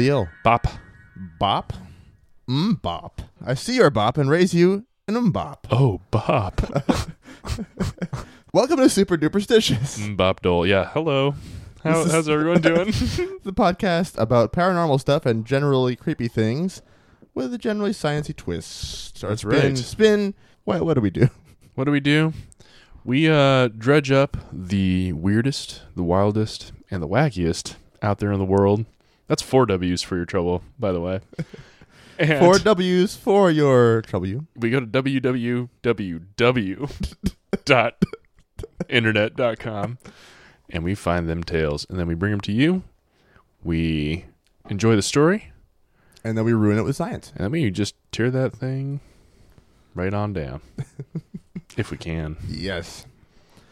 Deal. Bop. Bop? Mm bop. I see your bop and raise you an um bop. Oh, bop. Welcome to Super Duperstitious, Mm, bop dole. Yeah. Hello. How, This is- how's everyone doing? the podcast about paranormal stuff and generally creepy things with a generally sciencey twist. Or That's spin, right. Spin. What, what do we do? what do we do? We uh, dredge up the weirdest, the wildest, and the wackiest out there in the world. That's four W's for your trouble, by the way. And Four W's for your trouble. You. we go to www.internet.com and we find them tales and then we bring them to you. We enjoy the story And then we ruin it with science. and then we just tear that thing right on down if we can. Yes.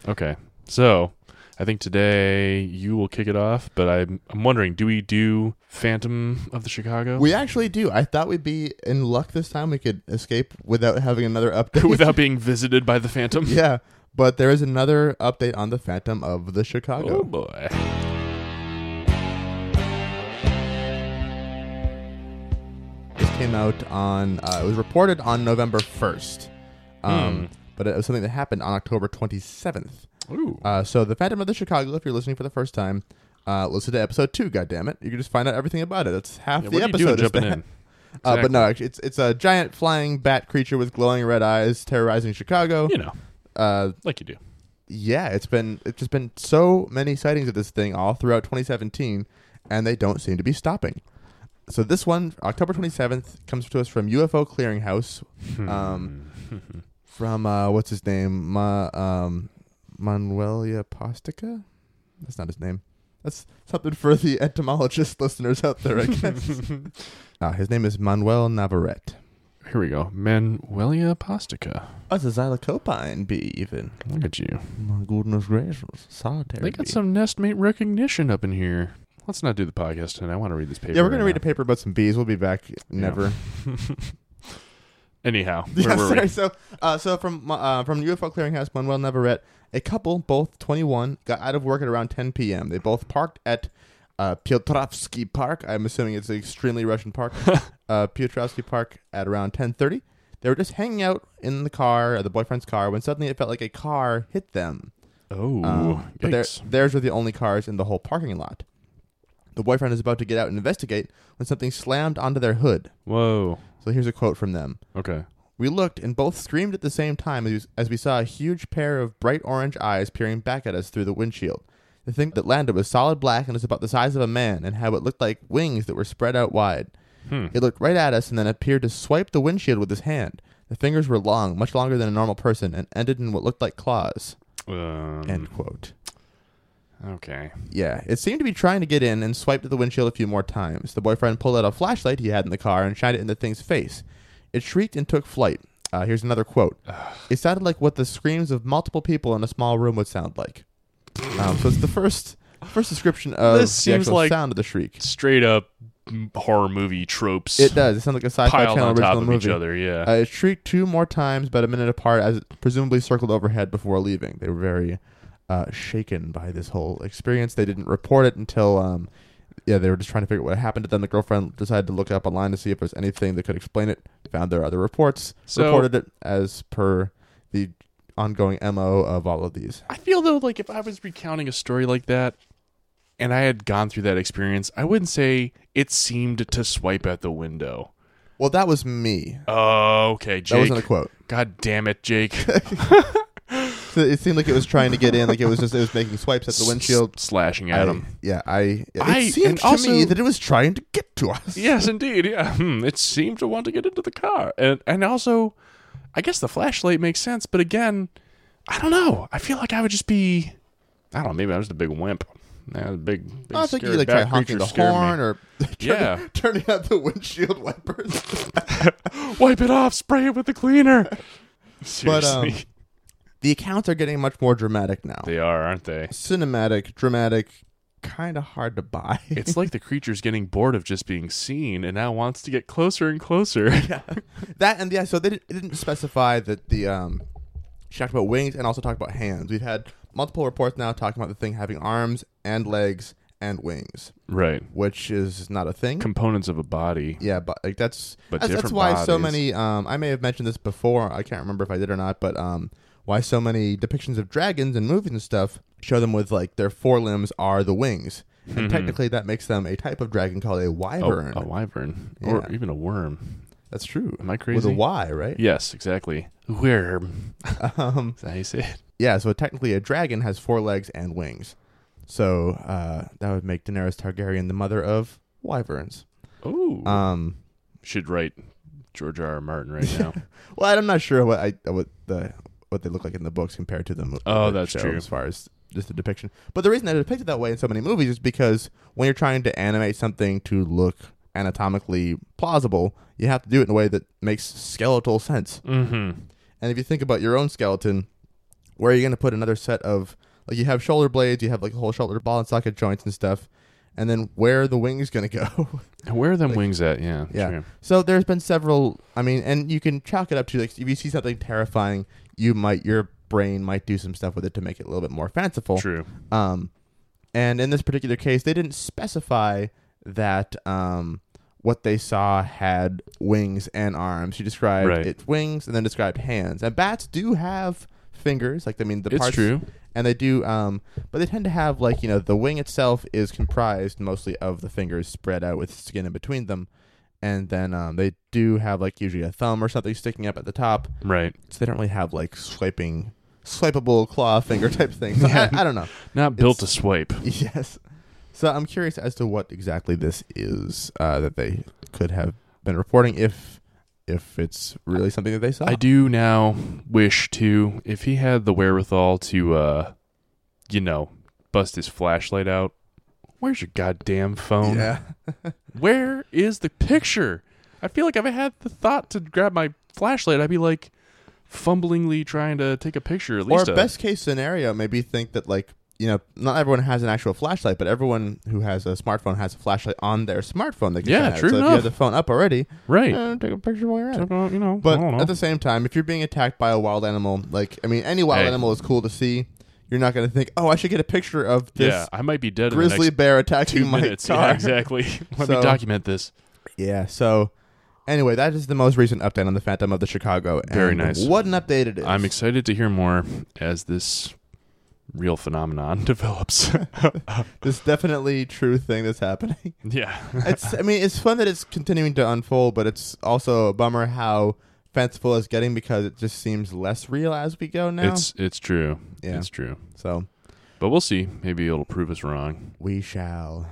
Okay. So, I think today you will kick it off, but I'm I'm wondering, do we do Phantom of the Chicago We actually do. I thought we'd be in luck this time. We could escape without having another update. without being visited by the Phantom? yeah. But there is another update on the Phantom of the Chicago. Oh boy. This came out on. Uh, it was reported on November first, um, Hmm. but it was something that happened on October twenty seventh. Ooh. Uh, so the Phantom of the Chicago. If you're listening for the first time, uh, listen to episode two. God damn it! You can just find out everything about it. It's half Yeah, the what are you episode. is jumping that. in? Uh, but no, actually, it's it's a giant flying bat creature with glowing red eyes terrorizing Chicago. You know, Uh, like you do. yeah, it's been it's just been so many sightings of this thing all throughout 2017, and they don't seem to be stopping. So this one, October 27th, comes to us from UFO Clearinghouse, um, from uh, what's his name, Ma, um, Manuelia Postica. That's not his name. That's something for the entomologist listeners out there, I guess. uh, his name is Manuel Navarrete. Here we go. Manuelia Postica. That's a xylocopine bee, even. Look at you. My goodness gracious, solitary. They got bee. some nestmate recognition up in here. Let's not do the podcast tonight. I want to read this paper. Yeah, we're gonna right read a paper about some bees. We'll be back. Never. now. Anyhow, Yeah, sorry. we? So, uh, so from uh, from UFO Clearinghouse, Manuel Navarrete, a couple, both 21, got out of work at around 10 p.m. They both parked at uh, Piotrowski Park. I'm assuming it's an extremely Russian park. uh, Piotrowski Park at around 10:30. They were just hanging out in the car, uh, the boyfriend's car, when suddenly it felt like a car hit them. Oh, Um, but their- theirs were the only cars in the whole parking lot. The boyfriend is about to get out and investigate when something slammed onto their hood. Whoa. So here's a quote from them. Okay. We looked and both screamed at the same time as, we saw a huge pair of bright orange eyes peering back at us through the windshield. The thing that landed was solid black and was about the size of a man and how it looked like wings that were spread out wide. Hmm. It looked right at us and then appeared to swipe the windshield with his hand. The fingers were long, much longer than a normal person, and ended in what looked like claws. Um, End quote. Okay. Yeah, it seemed to be trying to get in and swiped at the windshield a few more times. The boyfriend pulled out a flashlight he had in the car and shined it in the thing's face. It shrieked and took flight. Uh, here's another quote. It sounded like what the screams of multiple people in a small room would sound like. Um, so it's the first first description of This the seems actual like- sound of the shriek. Straight up m- horror movie tropes. It does. It sounds like a sci-fi piled channel on top of movie. each other. Yeah. Uh, it shrieked two more times, about a minute apart, as it presumably circled overhead before leaving. They were very uh, shaken by this whole experience. They didn't report it until, um, yeah, they were just trying to figure out what happened. And then the girlfriend decided to look up online to see if there's anything that could explain it. Found their other reports, So- reported it as per the ongoing mo of all of these. I feel though like if I was recounting a story like that and I had gone through that experience, I wouldn't say it seemed to swipe out the window. Well, that was me. Oh, okay, That Jake. wasn't a quote. God damn it, Jake. It seemed like it was trying to get in, like it was just it was making swipes at the windshield. Slashing at I- him. Yeah, I. It I- seemed to me that it was trying to get to us. Yes, indeed. Yeah, hmm, it seemed to want to get into the car, and and also, I guess the flashlight makes sense. But again, I don't know. I feel like I would just be, I don't know. Maybe I was just a big wimp. Yeah, big. big I think you like try honking the scared me. horn or Yeah. turning, turning out the windshield wipers. Wipe it off. Spray it with the cleaner. but Seriously, um, the accounts are getting much more dramatic now. they are, aren't they? Cinematic, dramatic, kind of hard to buy. It's like the creature's getting bored of just being seen and now wants to get closer and closer. Yeah. That and yeah, so they didn't, it didn't specify that the um, she talked about wings and also talked about hands. We've had multiple reports now talking about the thing having arms and legs and wings, Right. which is not a thing. Components of a body, yeah, but like that's but that's, that's why so many. Um, I may have mentioned this before. I can't remember if I did or not, but um, why so many depictions of dragons in movies and stuff show them with like their forelimbs are the wings, and Mhm. technically that makes them a type of dragon called a Oh, wyvern. a wyvern, or even a worm. That's true. Am I crazy? With a Y, right? Yes, exactly. Worm. um, Is that how you say it? yeah. So technically, a dragon has four legs and wings. So uh, that would make Daenerys Targaryen the mother of wyverns. Oh, Um, should write George R. R. Martin right now. well, I'm not sure what I what the what they look like in the books compared to the movie. Oh, that's true. As far as just the depiction, but the reason they're depicted that way in so many movies is because when you're trying to animate something to look anatomically plausible, you have to do it in a way that makes skeletal sense. mm-hmm. And if you think about your own skeleton, where are you going to put another set of like you have shoulder blades, you have like a whole shoulder ball and socket joints and stuff, and then where are the wings going to go? Where are them Like- wings at? Yeah, Yeah. true. so there's been several. I mean, and you can chalk it up to like if you see something terrifying, you might your brain might do some stuff with it to make it a little bit more fanciful. True. Um, and in this particular case, they didn't specify that um, what they saw had wings and arms. She described Right. its wings and then described hands. And bats do have fingers, like I mean the it's parts, true. And they do. Um, but they tend to have like you know the wing itself is comprised mostly of the fingers spread out with skin in between them. And then um, they do have like usually a thumb or something sticking up at the top, Right. so they don't really have like swiping, swipeable claw finger type things. So Yeah. I, I don't know. Not built to swipe. Yes. So I'm curious as to what exactly this is uh, that they could have been reporting, if if it's really something that they saw. I do now wish to if he had the wherewithal to uh you know, bust his flashlight out. Where's your goddamn phone? Yeah. Where is the picture? I feel like if I had the thought to grab my flashlight, I'd be like fumblingly trying to take a picture. At Or least a- best case scenario, maybe think that like you know, not everyone has an actual flashlight, but everyone who has a smartphone has a flashlight on their smartphone. They can Yeah, true So if you have the phone up already, right. eh, take a picture while you're at it. uh, you know, But know. at the same time, if you're being attacked by a wild animal, like I mean, any wild Hey. animal is cool to see. You're not going to think, oh, I should get a picture of this yeah, I might be dead in the grizzly next bear attacking my minutes. car. Yeah, exactly. Let So- me document this. Yeah. So, anyway, that is the most recent update on the Phantom of the Chicago. Very nice. What an update it is. I'm excited to hear more as this real phenomenon develops. this definitely true thing that's happening. yeah. It's. I mean, it's fun that it's continuing to unfold, but it's also a bummer how fanciful it's getting because it just seems less real as we go now. It's it's true. Yeah. It's true. so But we'll see. Maybe it'll prove us wrong. we shall.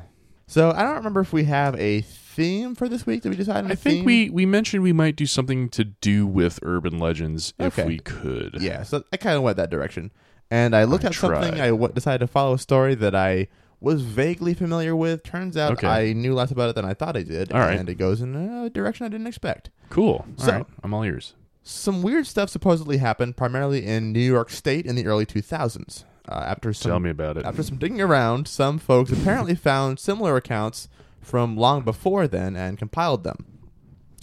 So I don't remember if we have a theme for this week. Did we decide on a I think theme? we we mentioned we might do something to do with urban legends if we could. Yeah, so I kind of went that direction. And I looked I at something. tried. I w- decided to follow a story that I was vaguely familiar with. Turns out Okay. I knew less about it than I thought I did. All right. And it goes in a direction I didn't expect. Cool. So- All right. I'm all ears. Some weird stuff supposedly happened, primarily in New York State in the early 2000s. Uh, after some Tell me about it. after some digging around, some folks apparently found similar accounts from long before then and compiled them.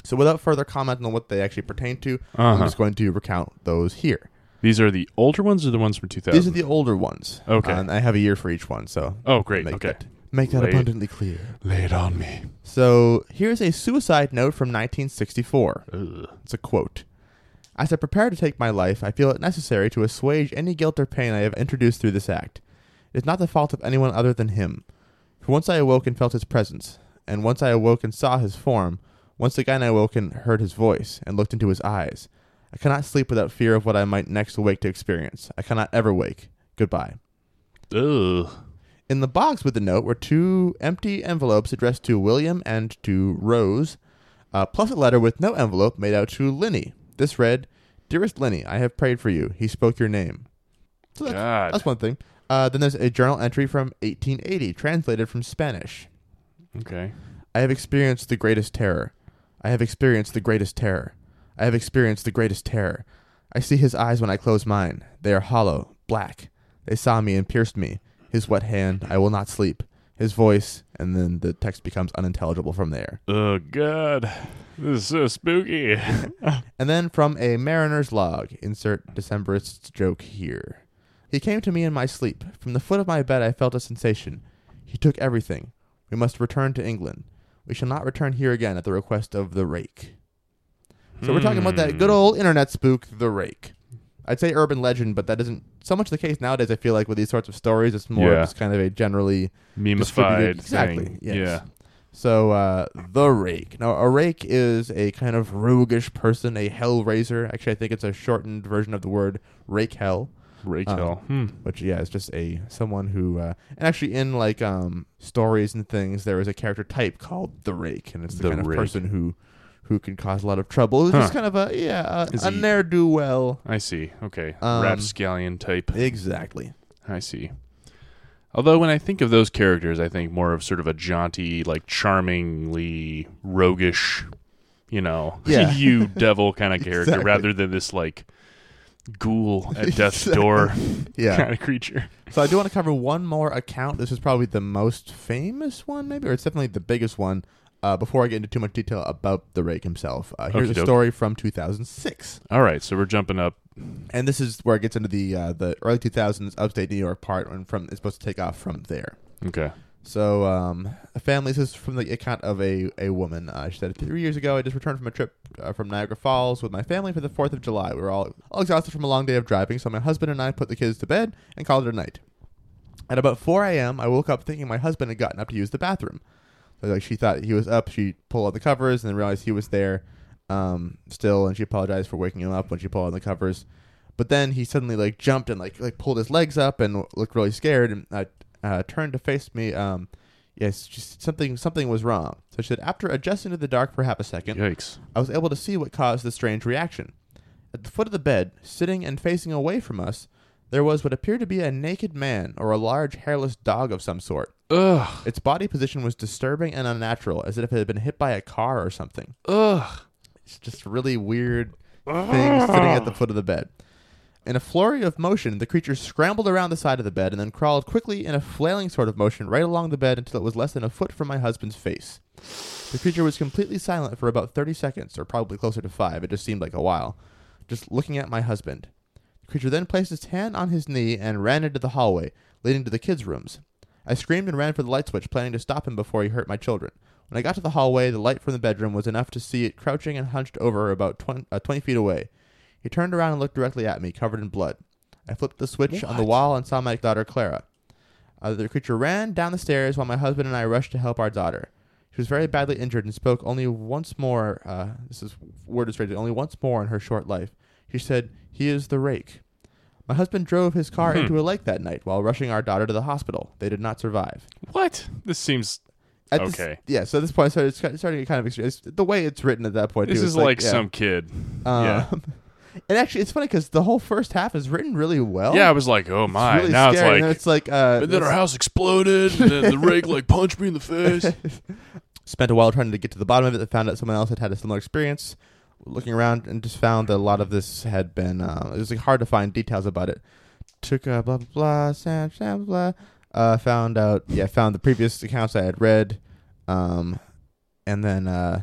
So, without further comment on what they actually pertain to, I'm Uh-huh. just going to recount those here. These are the older ones or the ones from 2000? These are the older ones. Okay. And I have a year for each one, so oh, great. make okay. that make that Lay- abundantly clear. Lay it on me. So here's a suicide note from 1964. Ugh. It's a quote. As I prepare to take my life, I feel it necessary to assuage any guilt or pain I have introduced through this act. It is not the fault of anyone other than him. For once I awoke and felt his presence, and once I awoke and saw his form, once again I awoke and heard his voice, and looked into his eyes. I cannot sleep without fear of what I might next awake to experience. I cannot ever wake. Goodbye. Ugh. In the box with the note were two empty envelopes addressed to William and to Rose, uh, plus a letter with no envelope made out to Linny. This read, Dearest Linny, I have prayed for you. He spoke your name. So that's, God. that's one thing. Uh, then there's a journal entry from 1880, translated from Spanish. Okay. I have experienced the greatest terror. I have experienced the greatest terror. I have experienced the greatest terror. I see his eyes when I close mine. They are hollow, black. They saw me and pierced me. His wet hand, I will not sleep. His voice, and then the text becomes unintelligible from there. Oh, God. This is so spooky. And then from a mariner's log, insert Decemberist's joke here. He came to me in my sleep. From the foot of my bed I felt a sensation. He He took everything. We must return to England. We shall not return here again at the request of the rake. So we're talking about that good Hmm. old internet spook, the rake. I'd say urban legend, but that isn't so much the case nowadays. I feel like with these sorts of stories, it's more Yeah. just kind of a generally memified distributed- exactly, thing. yes. Yeah. So, uh, the rake. Now, a rake is a kind of roguish person, a hellraiser. Actually, I think it's a shortened version of the word rake hell, Rake Um, Hell. Hmm. which yeah, is just a someone who. Uh, and actually, in like um stories and things, there is a character type called the rake, and it's the, The kind of rake. person who who can cause a lot of trouble. It's just kind of a yeah, a, a he- ne'er do well. I see. Okay. Um, Rapscallion type. Exactly. I see. Although when I think of those characters, I think more of sort of a jaunty, like charmingly roguish, you know, Yeah. you devil kind of character, Exactly. rather than this like ghoul at death's door Yeah. kind of creature. So I do want to cover one more account. This is probably the most famous one, maybe, or it's definitely the biggest one. Uh, before I get into too much detail about the rake himself, uh, here's a Okey-doke. story from 2006, All right, so we're jumping up. and this is where it gets into the uh, the early 2000s upstate New York part, and from it's supposed to take off from there. Okay. So, um, a family. This is from the account of a a woman. Uh, she said, three years ago, I just returned from a trip uh, from Niagara Falls with my family for the Fourth of July. We were all all exhausted from a long day of driving, so my husband and I put the kids to bed and called it a night. At about 4 a.m., I woke up thinking my husband had gotten up to use the bathroom. Like she thought he was up. She pulled out the covers and then realized he was there um, still, and she apologized for waking him up when she pulled out the covers. But then he suddenly like jumped and like like pulled his legs up and looked really scared and uh, uh, turned to face me. Um, yes, just something something was wrong. So she said, after adjusting to the dark for half a second, Yikes. I was able to see what caused the strange reaction. At the foot of the bed, sitting and facing away from us, there was what appeared to be a naked man or a large hairless dog of some sort. Ugh. Its body position was disturbing and unnatural, as if it had been hit by a car or something. Ugh. It's just really weird thing sitting at the foot of the bed. In a flurry of motion, the creature scrambled around the side of the bed and then crawled quickly in a flailing sort of motion right along the bed until it was less than a foot from my husband's face. The creature was completely silent for about 30 seconds, or probably closer to five. It just seemed like a while. Just looking at my husband. The creature then placed its hand on his knee and ran into the hallway, leading to the kids' rooms. I screamed and ran for the light switch, planning to stop him before he hurt my children. When I got to the hallway, the light from the bedroom was enough to see it crouching and hunched over about 20, uh, 20 feet away. He turned around and looked directly at me, covered in blood. I flipped the switch on the wall and saw my daughter Clara. Uh, the creature ran down the stairs while my husband and I rushed to help our daughter. She was very badly injured and spoke only once more. Uh, this is word is only once more in her short life. She said, "He is the rake." My husband drove his car Hmm. into a lake that night while rushing our daughter to the hospital. They did not survive. What? This seems. At this- Okay. yeah. So at this point, so it's starting to get kind of extreme. It's the way it's written at that point. This too, is it's like, yeah. some kid. Um, yeah. And actually, it's funny because the whole first half is written really well. Yeah, I was like, oh my. really now scary. and then it's it's like, uh. And then our house exploded, and then the rake like punched me in the face. spent a while trying to get to the bottom of it. Then found out someone else had had a similar experience. Looking around and just found that a lot of this had been. Uh, it was like hard to find details about it. Took a blah blah blah, sam, sam, blah. Uh, found out. Yeah, found the previous accounts I had read, um, and then uh,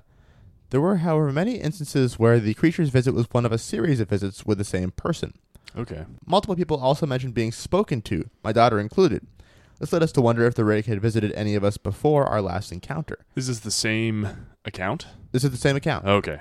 there were, however, many instances where the creature's visit was one of a series of visits with the same person. Okay. Multiple people also mentioned being spoken to, my daughter included. This led us to wonder if the rake had visited any of us before our last encounter. This is the same account? This is the same account. Okay.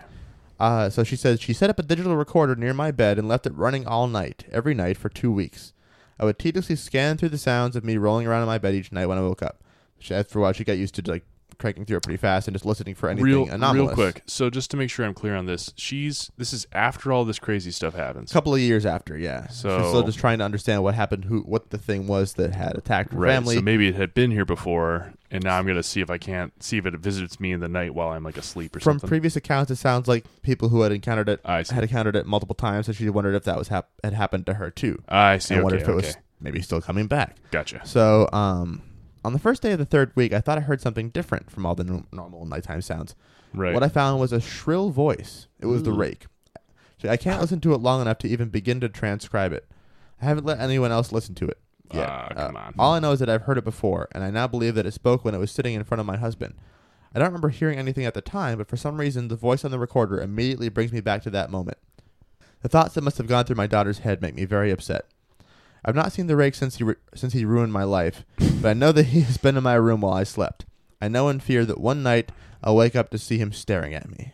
Uh, so she says she set up a digital recorder near my bed and left it running all night, every night for two weeks. I would tediously scan through the sounds of me rolling around in my bed each night when I woke up. She, after a while, she got used to like cranking through it pretty fast and just listening for anything real, anomalous. real quick. So just to make sure I'm clear on this, she's this is after all this crazy stuff happens. A couple of years after, yeah. So- She's still just trying to understand what happened, who, what the thing was that had attacked her Right. family. So maybe it had been here before, and now I'm gonna see if I can't see if it visits me in the night while I'm like asleep or From something. From previous accounts, it sounds like people who had encountered it I had encountered it multiple times, so she wondered if that was hap- had happened to her too. I see. and Okay. wondered if it okay. was maybe still coming back. Gotcha. So, um, on the first day of the third week, I thought I heard something different from all the n- normal nighttime sounds. Right. What I found was a shrill voice. It was the Ooh. rake. So I can't listen to it long enough to even begin to transcribe it. I haven't let anyone else listen to it. yet. Ah, come Uh, on. All I know is that I've heard it before, and I now believe that it spoke when it was sitting in front of my husband. I don't remember hearing anything at the time, but for some reason, the voice on the recorder immediately brings me back to that moment. The thoughts that must have gone through my daughter's head make me very upset. I've not seen the rake since he ru- since he ruined my life, but I know that he has been in my room while I slept. I know in fear that one night I'll wake up to see him staring at me.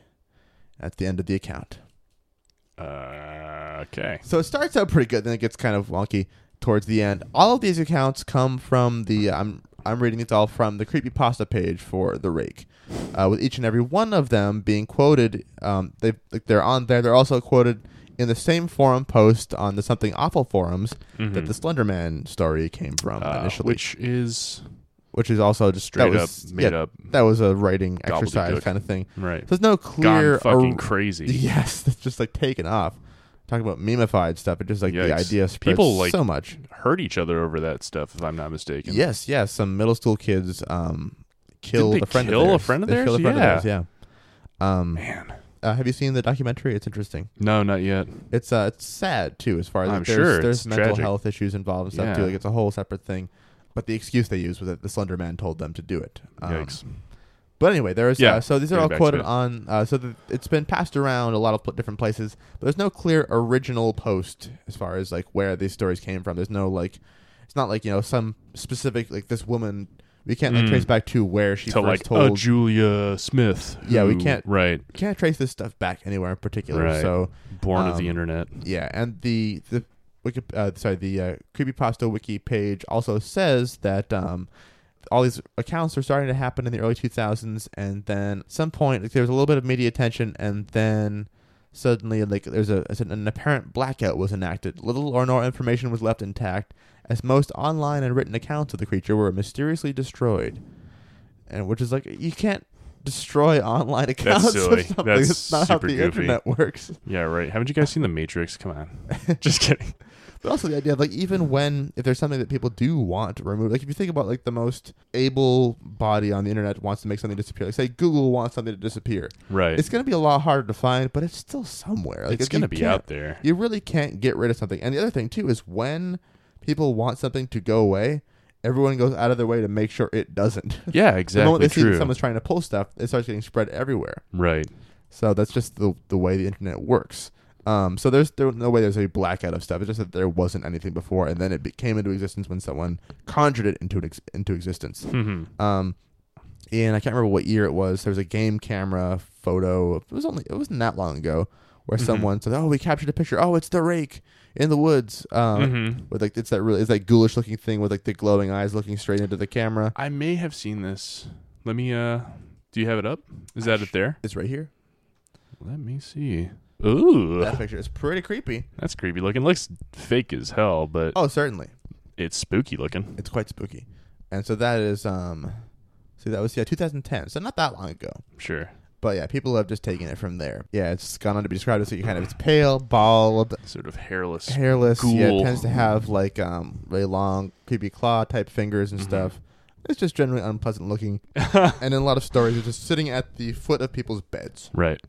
At the end of the account. Uh, okay. So it starts out pretty good, then it gets kind of wonky towards the end. All of these accounts come from the I'm I'm reading it all from the creepypasta page for the Rake, uh, with each and every one of them being quoted. Um, they like they're on there. They're also quoted in the same forum post on the Something Awful forums that Mhm. the Slenderman story came from Uh, initially, which is which is also just straight that was, up made yeah, up. That was a writing exercise kind of thing. Right. So there's no clear Gone fucking or- crazy. Yes, that's just like taken off. Talking about memeified stuff, it just like the Yikes. idea spreads People, like, so much. Hurt each other over that stuff, if I'm not mistaken. Yes, yes. Some middle school kids um killed a friend kill of a theirs. friend of They theirs? killed a friend Yeah. of theirs, yeah. Um, Man. Uh, have you seen the documentary? It's interesting. No, not yet. It's uh, it's sad too, as far as I'm like, there's, sure, there's it's mental tragic. health issues involved and stuff Yeah. too. Like it's a whole separate thing. But the excuse they used was that the Slender Man told them to do it. Um, Yikes. But anyway, there's Yeah, uh, so these are getting all back to quoted it. on. Uh, so the, it's been passed around a lot of pl- different places, but there's no clear original post as far as like where these stories came from. There's no like, it's not like you know some specific like this woman. We can't like Mm. trace back to where she to first like told. uh, Julia Smith. Yeah, we who- can't- Right. can't trace this stuff back anywhere in particular. Right. So Born of the Um, internet. yeah, and the the wiki, uh, sorry the uh, creepypasta wiki page also says that um, all these accounts are starting to happen in the early 2000s, and then at some point like, there was a little bit of media attention, and then suddenly like there's a an apparent blackout was enacted. Little or no information was left intact, as most online and written accounts of the creature were mysteriously destroyed, and which is like you can't. Destroy online accounts. of silly. something. That's That's not how super the goofy. internet works. Yeah, right. Haven't you guys seen The Matrix? Come on. Just kidding. But also the idea of like even when if there's something that people do want to remove, like if you think about like the most able body on the internet wants to make something disappear, like say Google wants something to disappear, Right. it's going to be a lot harder to find, but it's still somewhere. Like it's going to be out there. You really can't get rid of something. And the other thing too is when people want something to go away, everyone goes out of their way to make sure it doesn't. Yeah, the exactly. moment they see that someone's trying to pull stuff, it starts getting spread everywhere. Right. So that's just the the way the internet works. Um, so there's there, no way there's a blackout of stuff. It's just that there wasn't anything before, and then it be, came into existence when someone conjured it into ex- into existence. hmm Um, and I can't remember what year it was. There was a game camera photo. It was only it wasn't that long ago where Mhm. someone said, "Oh, we captured a picture. Oh, it's the rake in the woods." Um, hmm with like it's that really it's that ghoulish looking thing with like the glowing eyes looking straight into the camera. I may have seen this. Let me. uh Do you have it up? Is that it there? It's right here. Let me see. Ooh, That picture is pretty creepy. that's creepy looking. Looks fake as hell, but Oh, certainly. it's spooky looking. It's quite spooky. And so that is um see that was yeah 2010. So not that long ago. Sure. But yeah, people have just taken it from there. Yeah, it's gone on to be described as kind of it's pale, bald, Sort of hairless. hairless. Yeah, it tends to have like um really long, creepy claw type fingers and Mhm. stuff. It's just generally unpleasant looking. and in a lot of stories, it's just sitting at the foot of people's beds. right.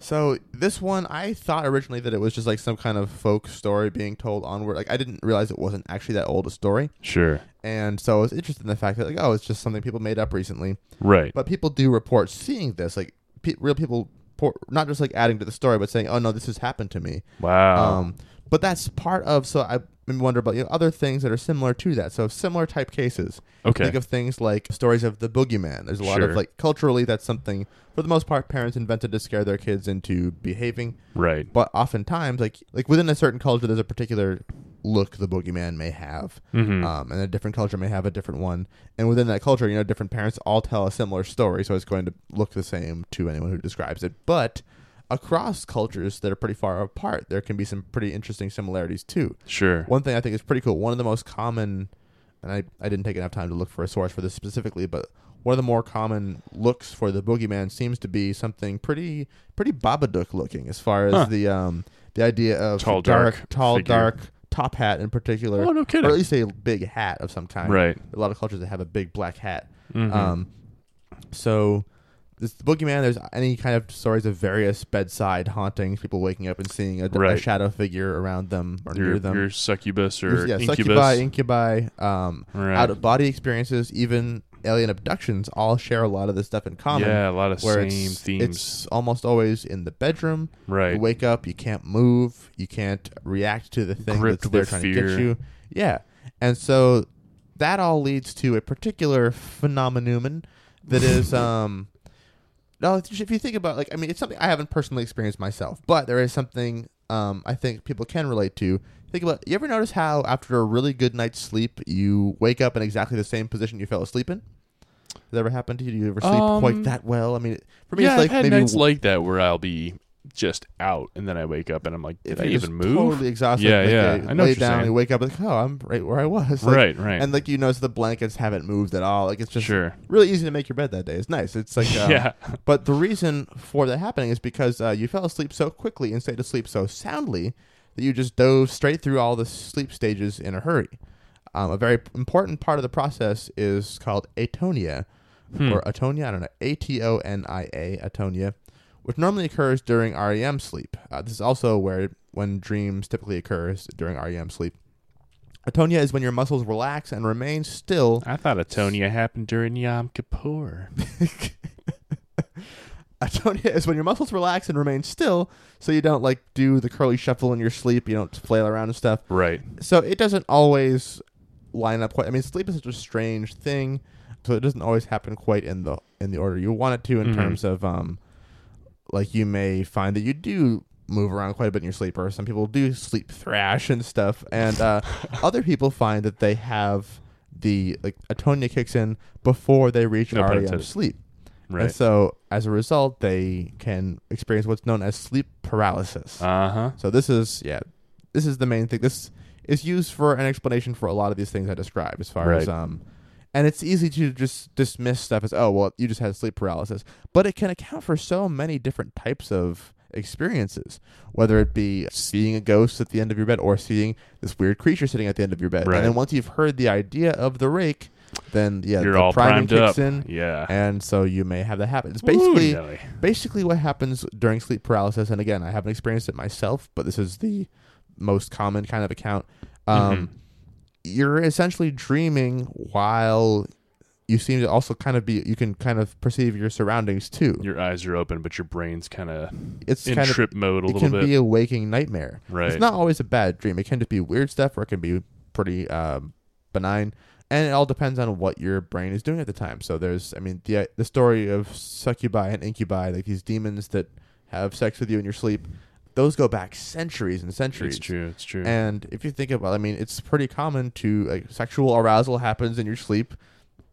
So this one, I thought originally that it was just like some kind of folk story being told onward. Like I didn't realize it wasn't actually that old a story, Sure. and so I was interested in the fact that like oh, it's just something people made up recently. Right. But people do report seeing this, like pe- real people, por- not just like adding to the story, but saying, "Oh no, this has happened to me." Wow. Um, but that's part of. So I wonder about you know, other things that are similar to that. So similar type cases. okay. Think of things like stories of the boogeyman. There's a lot Sure. of like culturally, that's something for the most part parents invented to scare their kids into behaving. right. But oftentimes, like like within a certain culture, there's a particular look the boogeyman may have, hmm um, and a different culture may have a different one. And within that culture, you know, different parents all tell a similar story, so it's going to look the same to anyone who describes it. But across cultures that are pretty far apart, there can be some pretty interesting similarities too. Sure. One thing I think is pretty cool. One of the most common, and I, I didn't take enough time to look for a source for this specifically, but one of the more common looks for the boogeyman seems to be something pretty pretty Babadook looking, as far as Huh. the um the idea of Tall, dark, dark tall, figure. dark top hat in particular, Oh no or at least a big hat of some kind. Right. A lot of cultures that have a big black hat. Mhm. Um, so this the boogeyman. There's any kind of stories of various bedside hauntings, people waking up and seeing a, a shadow figure around them or your, near them. your succubus or There's- yeah, incubus. succubi, incubi, um, right. out of body experiences, even alien abductions all share a lot of this stuff in common. yeah, a lot of where same it's, themes. it's almost always in the bedroom. right. You wake up, you can't move, you can't react to the thing Gripped that's there trying to get you. Yeah, and so that all leads to a particular phenomenon that is um. No, if you think about like I mean, it's something I haven't personally experienced myself, but there is something um I think people can relate to. Think about you ever notice how after a really good night's sleep you wake up in exactly the same position you fell asleep in? Has that ever happened to you? Do you ever sleep Um, quite that well? I mean, for me, yeah, it's like I've had maybe nights like that where I'll be just out, and then I wake up and I'm like, did if I even move? Totally exhausted. Yeah, like, yeah, you I know lay down, saying. you wake up like, oh, I'm right where I was. Like, right, right. And like you notice the blankets haven't moved at all. Like it's just sure. really easy to make your bed that day. It's nice. It's like um, yeah. But the reason for that happening is because uh, you fell asleep so quickly and stayed asleep so soundly that you just dove straight through all the sleep stages in a hurry. Um, a very important part of the process is called atonia, Hmm. or atonia. I don't know, A T O N I A, atonia, which normally occurs during REM sleep. Uh, this is also where when dreams typically occurs during REM sleep. Atonia is when your muscles relax and remain still I thought Atonia happened during Yom Kippur. Atonia is when your muscles relax and remain still, so you don't like do the curly shuffle in your sleep. You don't flail around and stuff. Right. So it doesn't always line up quite. I mean, sleep is such a strange thing, so it doesn't always happen quite in the in the order you want it to. In Mhm. terms of um, like you may find that you do move around quite a bit in your sleep, or some people do sleep thrash and stuff, and uh, other people find that they have the like atonia kicks in before they reach No REM intended. Sleep. And so, as a result, they can experience what's known as sleep paralysis. Uh huh. so this is yeah, this is the main thing. This is used for an explanation for a lot of these things I described, as far as um, and it's easy to just dismiss stuff as oh well, you just had sleep paralysis, but it can account for so many different types of experiences, whether it be seeing a ghost at the end of your bed or seeing this weird creature sitting at the end of your bed. Right. And then once you've heard the idea of the rake, then yeah, You're the all priming primed kicks up. in, Yeah. and so you may have that happen. It's basically Nelly. basically what happens during sleep paralysis. And again, I haven't experienced it myself, but this is the most common kind of account. Um, Mhm. You're essentially dreaming while you seem to also kind of be. You can kind of perceive your surroundings too. your eyes are open, but your brain's kind of It's in kind of trip mode a it little can bit. be a waking nightmare. right. It's not always a bad dream. It can just be weird stuff, or it can be pretty um, benign. And it all depends on what your brain is doing at the time. So there's, I mean, the the story of succubi and incubi, like these demons that have sex with you in your sleep. Those go back centuries and centuries. it's true. It's true. And if you think about, I mean, it's pretty common to like sexual arousal happens in your sleep,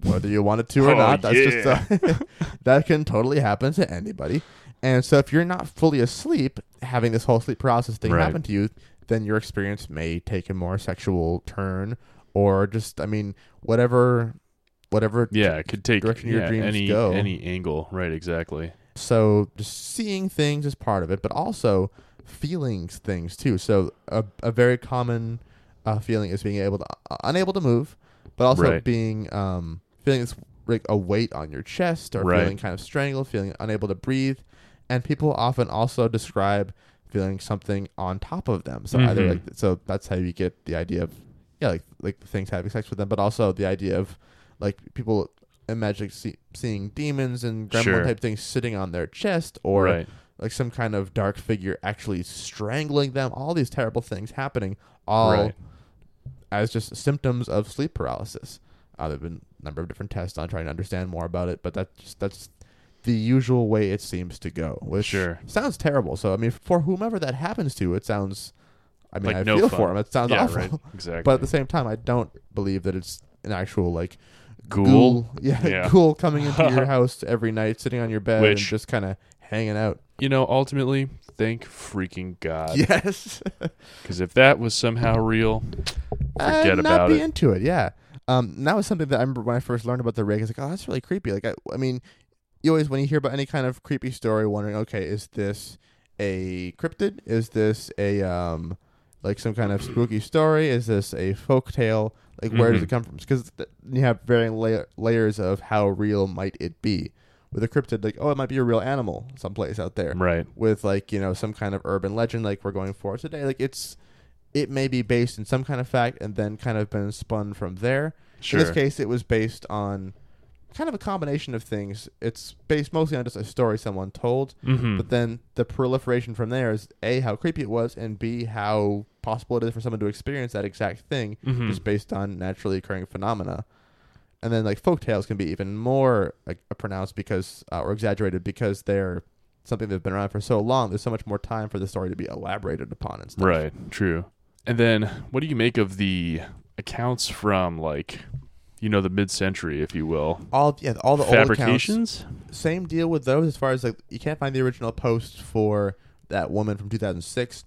whether you want it to or Oh, not. That's just yeah. uh, that can totally happen to anybody. And so, if you're not fully asleep, having this whole sleep paralysis thing Right. happen to you, then your experience may take a more sexual turn, or just, I mean, whatever, whatever. yeah, it could take direction your yeah, dreams any go. any angle. Right. Exactly. So, just seeing things is part of it, but also feelings things too. So, a, a very common uh, feeling is being able to uh, unable to move, but also Right. being um, feeling this like a weight on your chest, or Right. feeling kind of strangled, feeling unable to breathe, and people often also describe feeling something on top of them. So either Mhm. like so that's how you get the idea of yeah, like like things having sex with them, but also the idea of like people imagine see, seeing demons and gremlin Sure. type things sitting on their chest or right. like some kind of dark figure actually strangling them all these terrible things happening all Right. as just symptoms of sleep paralysis uh, there've been a number of different tests on trying to understand more about it but that's just that's the usual way it seems to go which Sure. sounds terrible so i mean for whomever that happens to it sounds i mean Like i no feel fun. for him it sounds yeah. awful Right. Exactly. but at the same time i don't believe that it's an actual like Ghoul? yeah, Yeah. ghoul coming into your house every night, sitting on your bed and Which- just kind of hanging out. you know, ultimately, thank freaking God. yes, Because if that was somehow real, forget I'd not about be it. into it. Yeah, um, and that was something that I remember when I first learned about the rig. I was like, oh, that's really creepy. Like, I, I mean, you always when you hear about any kind of creepy story, wondering, okay, is this a cryptid? Is this a um, like some kind of spooky story? Is this a folk tale? Like, where does Mhm. it come from? Because th- you have varying la- layers of how real might it be. With a cryptid, like, oh, it might be a real animal someplace out there Right. with like you know some kind of urban legend like we're going for today like it's it may be based in some kind of fact and then kind of been spun from there Sure. in this case it was based on kind of a combination of things. It's based mostly on just a story someone told, Mm-hmm. but then the proliferation from there is a how creepy it was, and b how possible it is for someone to experience that exact thing Mhm. just based on naturally occurring phenomena. And then like folk tales can be even more like, pronounced because uh, or exaggerated because they're something that's been around for so long. There's so much more time for the story to be elaborated upon and stuff. Right. True. And then, what do you make of the accounts from like, you know, the mid-century, if you will, All yeah, all the old accounts. fabrications? Same deal with those as far as like you can't find the original post for that woman from 2006.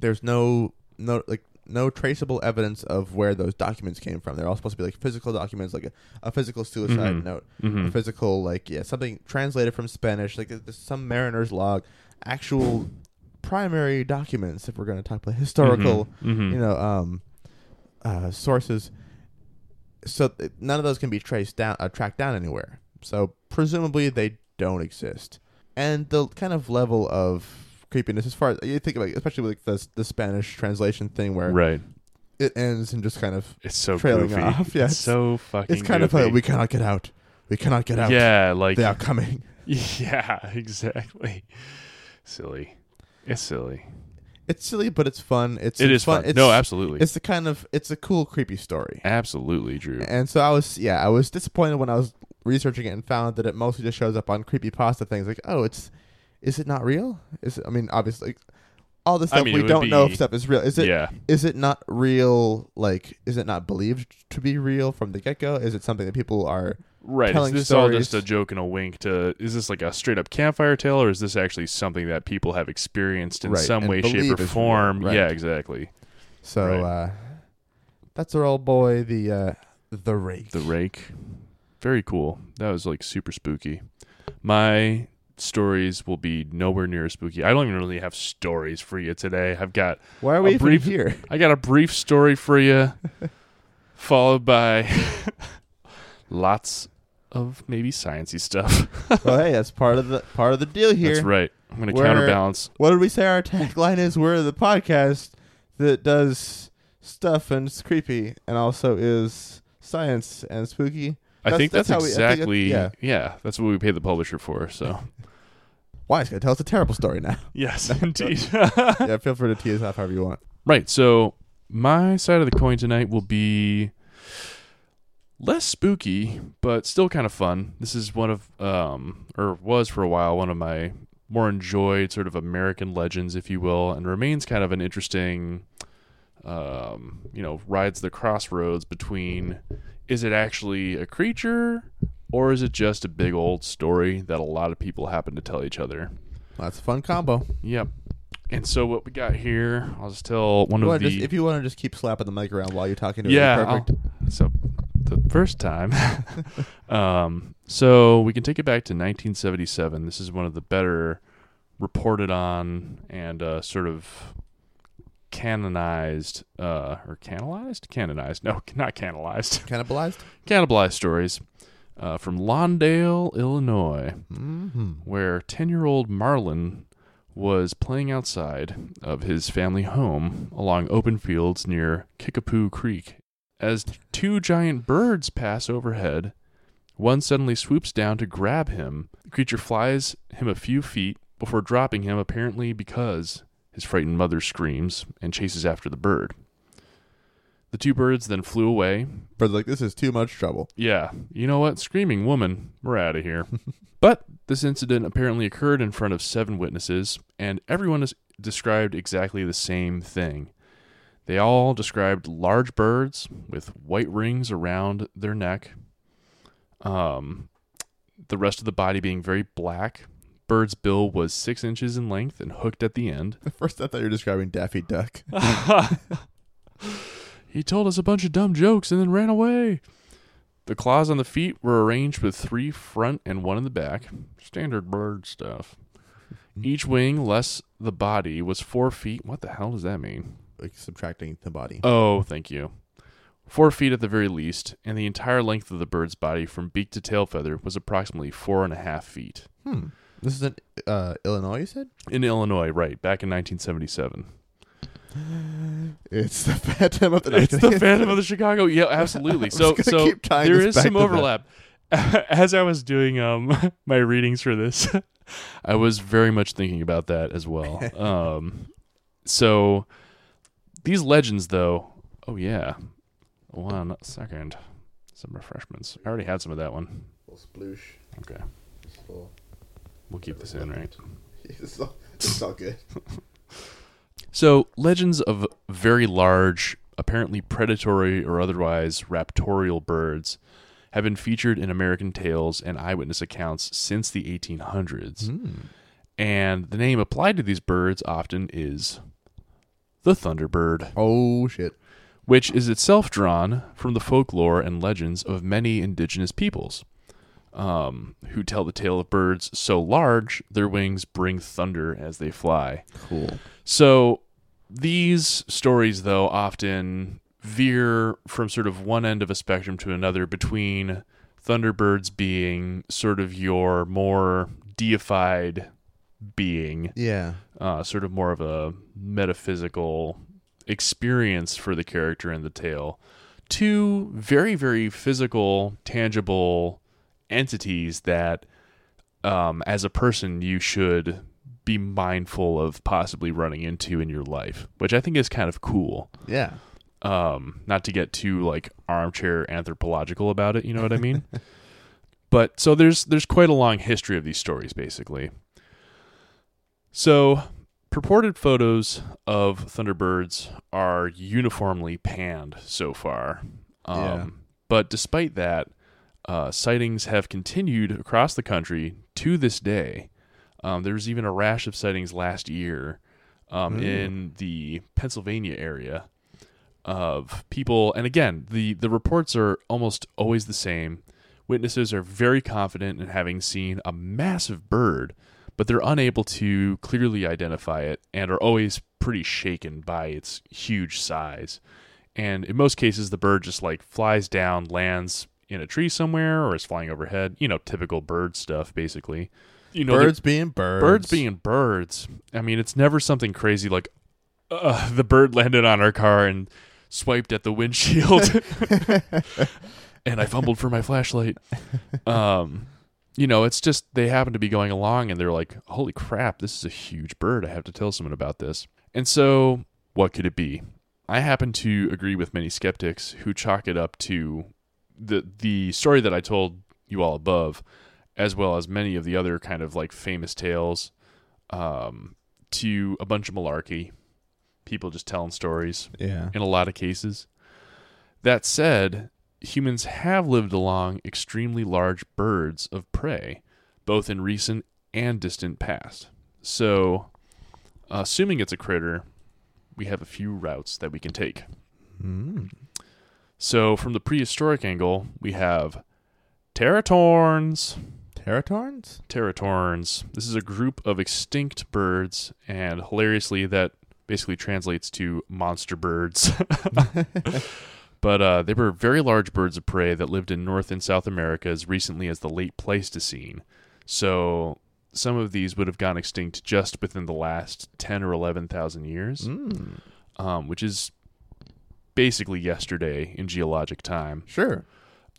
There's no no like no traceable evidence of where those documents came from. They're all supposed to be like physical documents, like a, a physical suicide Mhm. note, Mhm. a physical like yeah something translated from Spanish, like some mariner's log, actual primary documents. If we're going to talk about historical, Mhm. Mhm. you know, um, uh, sources. So none of those can be traced down, uh, tracked down anywhere. So presumably they don't exist. And the kind of level of creepiness, as far as you think about, it, especially with like the the Spanish translation thing, where right. it ends and just kind of It's so trailing goofy. off, yeah, it's it's- so fucking. it's kind of like we cannot get out, we cannot get out. Yeah, like they are coming. yeah, exactly. Silly. It's silly. It's silly, but it's fun. It's It is fun. It's, no, absolutely. It's the kind of it's a cool, creepy story. absolutely, Drew. And so I was, yeah, I was disappointed when I was researching it and found that it mostly just shows up on creepy pasta things. Like, oh, it's, is it not real? Is it, I mean, obviously, all the I stuff mean, it we would don't know be- if stuff is real. Is it? yeah. Is it not real? Like, is it not believed to be real from the get go? Is it something that people are? Right. Is this all just a joke and a wink to is this like a straight up campfire tale or is this actually something that people have experienced in Right, some and way, shape, or form? right. Yeah, exactly. So Right. uh, that's our old boy, the uh, the rake. The rake. Very cool. That was like super spooky. My stories will be nowhere near as spooky. I don't even really have stories for you today. I've got Why are we even brief- here? I got a brief story for you, followed by lots of maybe sciency stuff. well, hey, that's part of the part of the deal here. That's right. I'm going to We're- counterbalance. What did we say our tagline is? We're the podcast that does stuff and it's creepy and also is science and spooky. I think that's, that's how we- I think that's- exactly yeah. yeah. That's what we pay the publisher for. So Why? It's gonna tell us a terrible story now. yes, indeed. yeah, feel free to tee us off however you want. right. So my side of the coin tonight will be less spooky, but still kind of fun. This is one of um or was for a while one of my more enjoyed sort of American legends, if you will, and remains kind of an interesting um, you know, rides the crossroads between is it actually a creature or is it just a big old story that a lot of people happen to tell each other? That's a fun combo. Yep. And so what we got here, I'll just tell one You of the just- if you want to just keep slapping the mic around while you're talking to yeah, it, perfect. I'll- so the first time, um, so we can take it back to 1977. This is one of the better reported on and uh, sort of canonized, uh, or canonized, canonized. No, not canonized. Cannibalized. cannibalized stories uh, from Lawndale, Illinois Mm-hmm. where 10 year old Marlon was playing outside of his family home along open fields near Kickapoo Creek. As two giant birds pass overhead, one suddenly swoops down to grab him. The creature flies him a few feet before dropping him, apparently because his frightened mother screams and chases after the bird. The two birds then flew away, But like, this is too much trouble. yeah, you know what? Screaming woman, we're out of here. but this incident apparently occurred in front of seven witnesses, and everyone has described exactly the same thing. They all described large birds with white rings around their neck. Um, the rest of the body being very black. Bird's bill was six inches in length and hooked at the end. At first, I thought you were describing Daffy Duck. he told us a bunch of dumb jokes and then ran away. The claws on the feet were arranged with three front and one in the back. Standard bird stuff. Each wing, less the body, was four feet. What the hell does that mean? Like subtracting the body. Oh, thank you. Four feet at the very least, and the entire length of the bird's body from beak to tail feather was approximately four and a half feet. Hmm. This is in uh, Illinois, you said? In Illinois, right, back in 1977. It's the Phantom of the. It's the Phantom of the Chicago. Yeah, absolutely. So, so there is some overlap. as I was doing um my readings for this, I was very much thinking about that as well. um, so these legends, though. Oh yeah, one second. Some refreshments. I already had some of that one. Little sploosh. Okay, we'll keep this in, right? It's all, it's all good. So, legends of very large, apparently predatory or otherwise raptorial birds have been featured in American tales and eyewitness accounts since the 1800s. Hmm. And the name applied to these birds often is the thunderbird, Oh shit. which is itself drawn from the folklore and legends of many indigenous peoples. Um, who tell the tale of birds so large their wings bring thunder as they fly. Cool. So these stories, though, often veer from sort of one end of a spectrum to another between Thunderbirds being sort of your more deified being, Yeah. Uh, sort of more of a metaphysical experience for the character in the tale, two very, very physical, tangible entities that, um, as a person, you should be mindful of possibly running into in your life, which I think is kind of cool. Yeah. Um, not to get too like armchair anthropological about it, you know what I mean? but so there's there's quite a long history of these stories, basically. So purported photos of thunderbirds are uniformly panned so far. Um, Yeah. But despite that, uh, sightings have continued across the country to this day. Um, there was even a rash of sightings last year um, Mm. in the Pennsylvania area of people. And again, the, the reports are almost always the same. Witnesses are very confident in having seen a massive bird, but they're unable to clearly identify it and are always pretty shaken by its huge size. And in most cases, the bird just like flies down, lands in a tree somewhere, or is flying overhead. You know, typical bird stuff, basically. You know, birds being birds. birds being birds. I mean, it's never something crazy like uh, the bird landed on our car and swiped at the windshield, and I fumbled for my flashlight. Um, you know, it's just they happen to be going along and they're like, "Holy crap, this is a huge bird! I have to tell someone about this." And so, what could it be? I happen to agree with many skeptics who chalk it up to the the story that I told you all above, as well as many of the other kind of like famous tales, um, to a bunch of malarkey, people just telling stories Yeah. in a lot of cases. That said, humans have lived along extremely large birds of prey, both in recent and distant past. So, assuming it's a critter, we have a few routes that we can take. Mm. So, from the prehistoric angle, we have teratorns. Teratorns? Teratorns. This is a group of extinct birds, and hilariously, that basically translates to monster birds. but uh, they were very large birds of prey that lived in North and South America as recently as the late Pleistocene. So some of these would have gone extinct just within the last 10 or 11,000 years, Mm. um, which is basically yesterday in geologic time. Sure.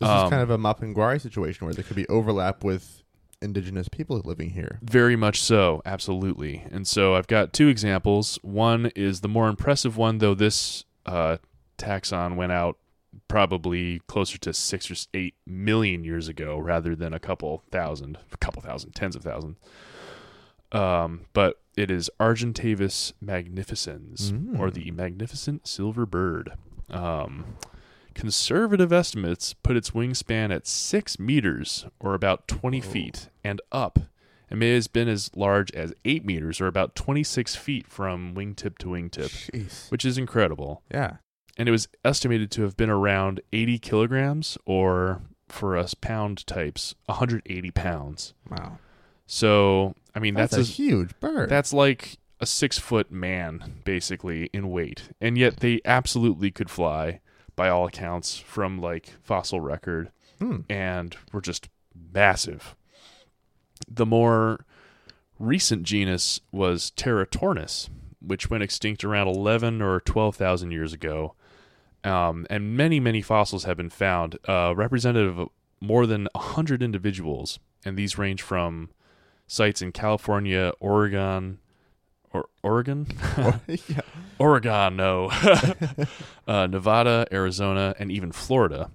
This Um, is kind of a Mapinguari situation where there could be overlap with indigenous people living here. Very much so, absolutely. And so I've got two examples. One is the more impressive one, though this uh, taxon went out probably closer to six or eight million years ago rather than a couple thousand, a couple thousand, tens of thousands. Um, but it is Argentavis magnificens, Mm. or the magnificent silver bird. Um, conservative estimates put its wingspan at six meters, or about 20 Whoa. feet, and up. It may have been as large as eight meters, or about 26 feet from wingtip to wingtip, Jeez. which is incredible. Yeah. And it was estimated to have been around 80 kilograms, or for us pound types, 180 pounds. Wow. So, I mean, That's, that's, a as- huge bird. that's like a six foot man, basically, in weight. And yet they absolutely could fly, by all accounts, from like fossil record, Hmm. and were just massive. The more recent genus was Teratornis, which went extinct around 11 or 12,000 years ago. Um, and many, many fossils have been found. Uh, representative of more than 100 individuals, and these range from sites in California, Oregon, or Oregon, yeah. Oregon, no, uh, Nevada, Arizona, and even Florida,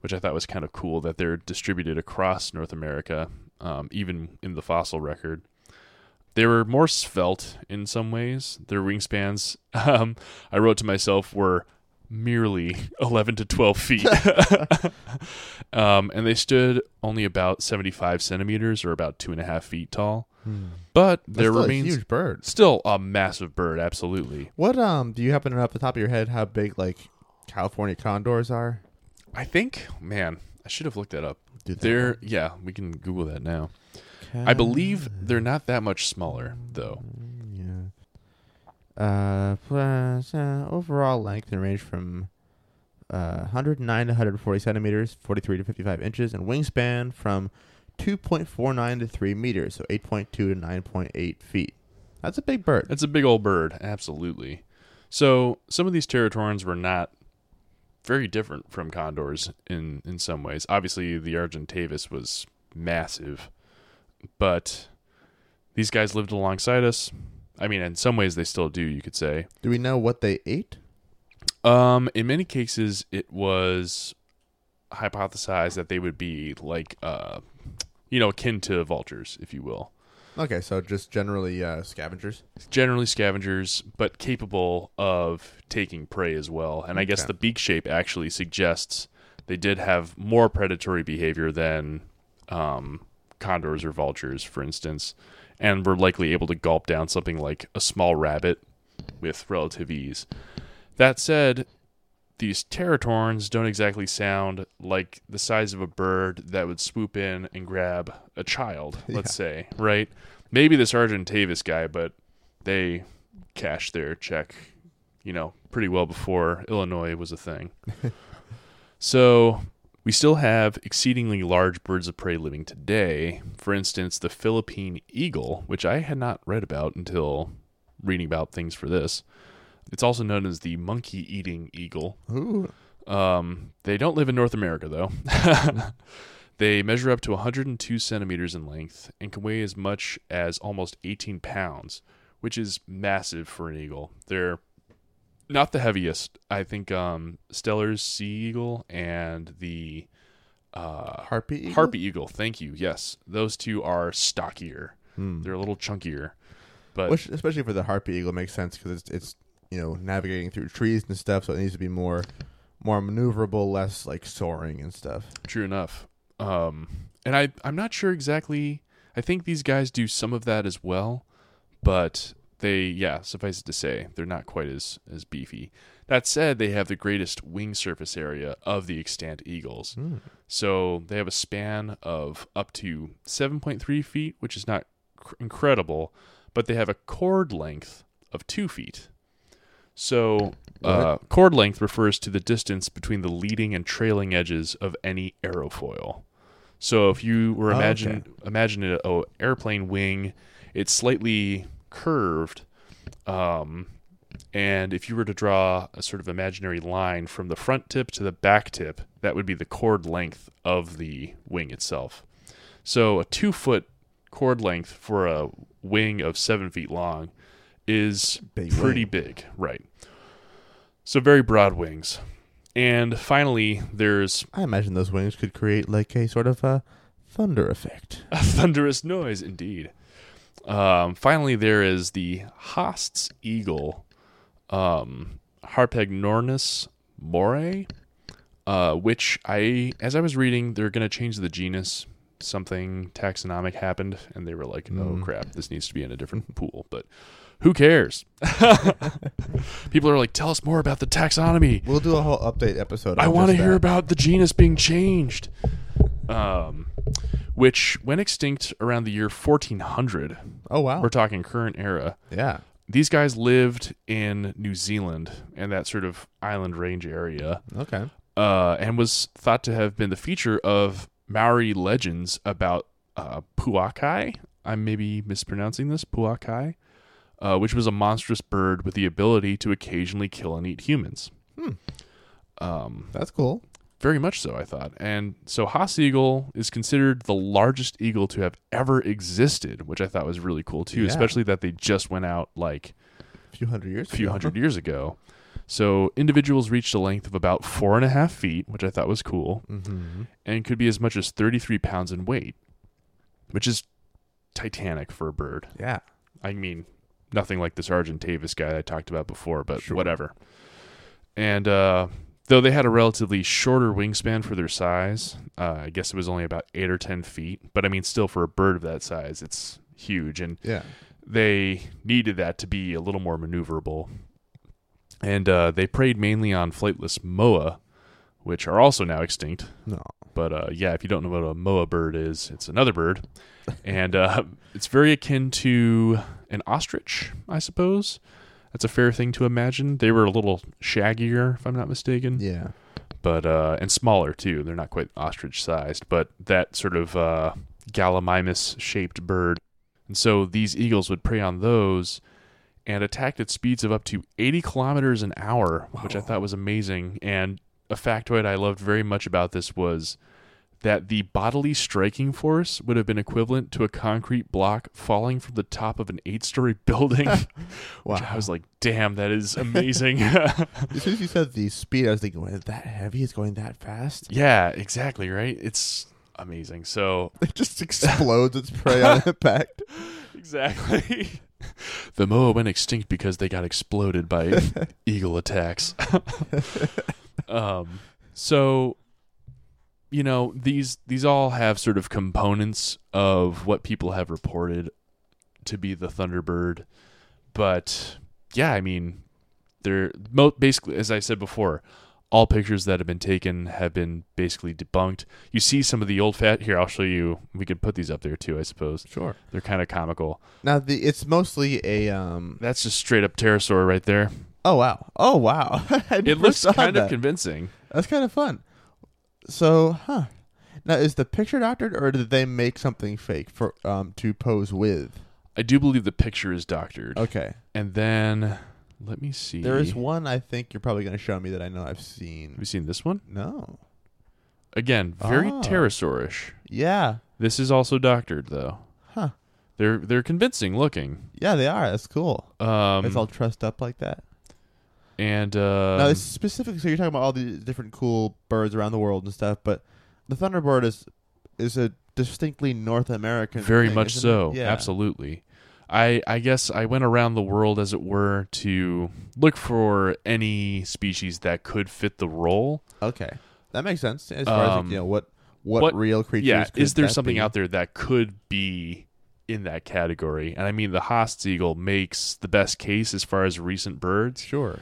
which I thought was kind of cool that they're distributed across North America, um, even in the fossil record. They were more svelte in some ways. Their wingspans, um, I wrote to myself, were merely 11 to 12 feet. um, and they stood only about 75 centimeters or about two and a half feet tall. But That's there still remains a huge bird. still a massive bird, absolutely. What um do you happen to know off the top of your head how big like California condors are? I think, man, I should have looked that up. They- They're, yeah, we can Google that now. I believe they're not that much smaller, though. Uh, plus, uh, overall length and range from uh, 109 to 140 centimeters, 43 to 55 inches, and wingspan from 2.49 to 3 meters, so 8.2 to 9.8 feet. That's a big bird. It's a big old bird, absolutely. So some of these Teratorns were not very different from condors in in some ways. Obviously, the Argentavis was massive, but these guys lived alongside us. I mean, in some ways they still do, you could say. Do we know what they ate? Um, in many cases, it was hypothesized that they would be like, uh, you know, akin to vultures, if you will. Okay, so just generally uh, scavengers. generally scavengers, but capable of taking prey as well. And I guess Okay. the beak shape actually suggests they did have more predatory behavior than um, condors or vultures, for instance, and were likely able to gulp down something like a small rabbit with relative ease. That said, these teratorns don't exactly sound like the size of a bird that would swoop in and grab a child, let's say, right? Maybe this Argentavis guy, but they cashed their check, you know, pretty well before Illinois was a thing. so we still have exceedingly large birds of prey living today. For instance, the Philippine eagle, which I had not read about until reading about things for this. It's also known as the monkey eating eagle. Ooh. Um, they don't live in North America, though. they measure up to 102 centimeters in length and can weigh as much as almost 18 pounds, which is massive for an eagle. They're not the heaviest. I think um, Steller's sea eagle and the uh, Harpy eagle? harpy eagle. Thank you. Yes, those two are stockier. Hmm. They're a little chunkier, but Which, especially for the harpy eagle, makes sense because it's, it's you know navigating through trees and stuff, so it needs to be more more maneuverable, less like soaring and stuff. True enough. Um, and I I'm not sure exactly. I think these guys do some of that as well, but they yeah, suffice it to say, they're not quite as as beefy. That said, they have the greatest wing surface area of the extant eagles. So they have a span of up to 7.3 feet, which is not cr- incredible, but they have a chord length of two feet. So uh, chord length refers to the distance between the leading and trailing edges of any aerofoil. So if you were Oh, imagine okay. imagine a, a airplane wing, it's slightly curved, um, and if you were to draw a sort of imaginary line from the front tip to the back tip, that would be the chord length of the wing itself. So a two foot chord length for a wing of seven feet long is Big pretty wing. big, right? So very broad wings. And finally, there's I imagine those wings could create like a sort of a thunder effect. a thunderous noise indeed. Um, finally, there is the Haast's eagle, um, Harpagornis moorei, uh, which I, as I was reading, they're going to change the genus. Something taxonomic happened, and they were like, "Oh Mm. crap, this needs to be in a different pool." But who cares? People are like, "Tell us more about the taxonomy." We'll do a whole update episode. I want to hear about the genus being changed. Um, which went extinct around the year 1400. Oh wow! We're talking current era. yeah. These guys lived in New Zealand and that sort of island range area, Okay. uh, and was thought to have been the feature of Maori legends about uh, Pouakai. I'm maybe mispronouncing this, Pouakai, uh, which was a monstrous bird with the ability to occasionally kill and eat humans. Hmm. Um, That's cool. Very much so, I thought. And so Haas Eagle is considered the largest eagle to have ever existed, which I thought was really cool too, Yeah. especially that they just went out like A few hundred years. few ago. hundred years ago. So individuals reached a length of about four and a half feet, which I thought was cool, Mm-hmm. and could be as much as 33 pounds in weight, which is titanic for a bird. Yeah. I mean, nothing like this Argentavis guy I talked about before, but Sure. whatever. And uh, though they had a relatively shorter wingspan for their size, uh, I guess it was only about eight or ten feet. But I mean, still for a bird of that size, it's huge, and Yeah. they needed that to be a little more maneuverable. And uh, they preyed mainly on flightless moa, which are also now extinct. No. But uh, yeah, if you don't know what a moa bird is, it's another bird, and uh, it's very akin to an ostrich, I suppose. That's a fair thing to imagine. They were a little shaggier, if I'm not mistaken, Yeah. but uh, and smaller too. They're not quite ostrich sized, but that sort of uh, gallimimus shaped bird. And so these eagles would prey on those and attacked at speeds of up to 80 kilometers an hour, which I thought was amazing. And a factoid I loved very much about this was that the bodily striking force would have been equivalent to a concrete block falling from the top of an eight story building. Wow. I was like, damn, that is amazing. as soon as you said the speed, I was thinking, "Wait, is that heavy? It's going that fast? yeah, exactly, right? It's amazing. So, It just explodes its prey on impact. exactly. the moa went extinct because they got exploded by eagle attacks. um, so you know these these all have sort of components of what people have reported to be the Thunderbird, but yeah, I mean they're mo- basically as I said before. All pictures that have been taken have been basically debunked. You see some of the old fat here. I'll show you. We could put these up there too, I suppose. Sure. They're kind of comical. Now the it's mostly a um. That's just straight up pterosaur right there. Oh wow. Oh wow. It looks saw kind that. of convincing. That's kind of fun. So, huh? Now, is the picture doctored, or did they make something fake for um to pose with? I do believe the picture is doctored. Okay. And then let me see. There is one I think you're probably going to show me that I know I've seen. Have you seen this one? No. Again, very Oh. pterosaurish. Yeah. This is also doctored though. Huh. They're they're convincing looking. Yeah, they are. That's cool. Um it's all trussed up like that. And uh now, it's specific. So you're talking about all these different cool birds around the world and stuff, but the thunderbird is is a distinctly North American. very thing, much so. Yeah. Absolutely. I I guess I went around the world as it were to look for any species that could fit the role. Okay, that makes sense. As far as Um, you know, what what, what- real creatures? yeah, is there something be? out there that could be in that category? And I mean, the Haas eagle makes the best case as far as recent birds, Sure.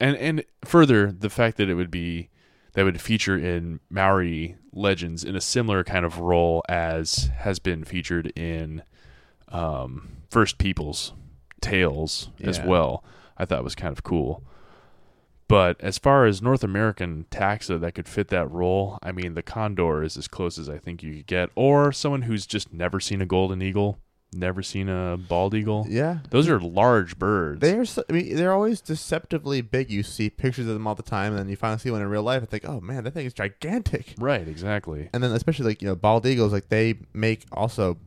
And and further the fact that it would be that would feature in Maori legends in a similar kind of role as has been featured in um, First Peoples tales as well. I thought was kind of cool. But as far as North American taxa that could fit that role, I mean, the condor is as close as I think you could get, or someone who's just never seen a golden eagle, never seen a bald eagle. Yeah. Those are large birds. They're so, I mean they're always deceptively big. You see pictures of them all the time, and then you finally see one in real life. and think, oh man, that thing is gigantic. right, exactly. And then especially like you know bald eagles, like they make also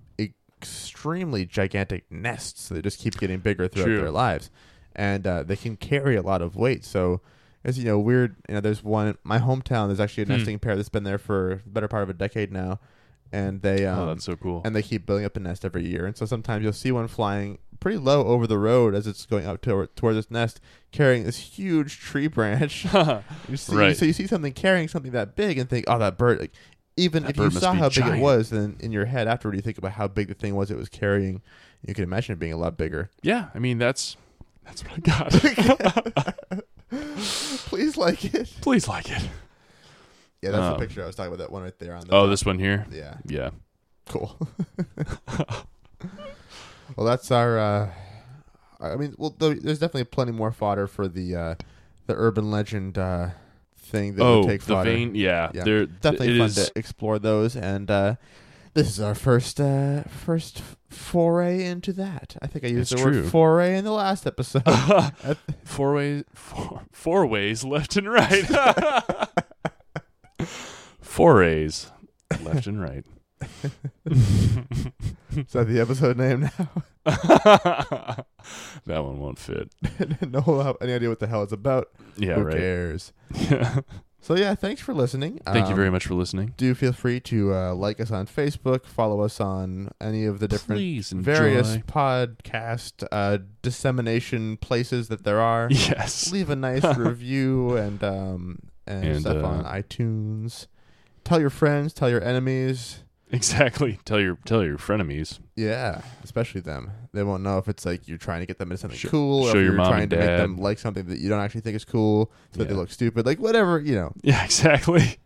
extremely gigantic nests. that just keep getting bigger throughout True. their lives, and uh, they can carry a lot of weight. So it's you know weird. You know, there's one my hometown. There's actually a Hmm. nesting pair that's been there for the better part of a decade now, and they um, oh, that's so cool. and they keep building up a nest every year. And so sometimes you'll see one flying pretty low over the road as it's going up toward, towards this nest, carrying this huge tree branch. you see, Right. So you see something carrying something that big and think, oh, that bird. Like, even That if you bird saw how big it was, then in your head afterward you think about how big the thing was it was carrying. You can imagine it being a lot bigger. yeah, I mean that's that's what I got. Please like it. Please like it. Yeah, that's Um, the picture I was talking about. That one right there on the. Oh, top. this one here. Yeah. Yeah. Cool. well, that's our. Uh, I mean, well, there's definitely plenty more fodder for the uh, the urban legend uh, thing that oh, would take the fodder. vein. Yeah, Yeah. There, Definitely fun is- to explore those, and uh, this is our first uh, first foray into that. I think I used It's the true. word foray in the last episode. four ways, four, four ways left and right. forays left and right. Is that the episode name now? that one won't fit. no one will have any idea what the hell it's about. Yeah, Who right. cares? So yeah, thanks for listening. Thank you Um, very much for listening. Do feel free to uh, like us on Facebook, follow us on any of the different Please enjoy. various podcast uh, dissemination places that there are. Yes. Leave a nice review and um and, And, stuff uh, on iTunes. Tell your friends, tell your enemies. Exactly. Tell your tell your frenemies. Yeah, especially them. They won't know if it's like you're trying to get them into something Show- cool, or if your you're mom trying and to make dad. them like something that you don't actually think is cool, so that they Yeah. look stupid. Like whatever, you know. Yeah, exactly.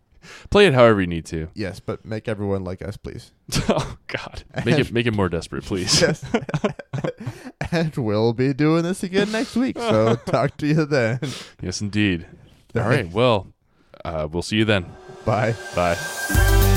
Play it however you need to. Yes, but make everyone like us, please. oh God. Make it make it more desperate, please. Yes. and we'll be doing this again next week. So talk to you then. yes, indeed. All right. Well, uh, we'll see you then. Bye. Bye.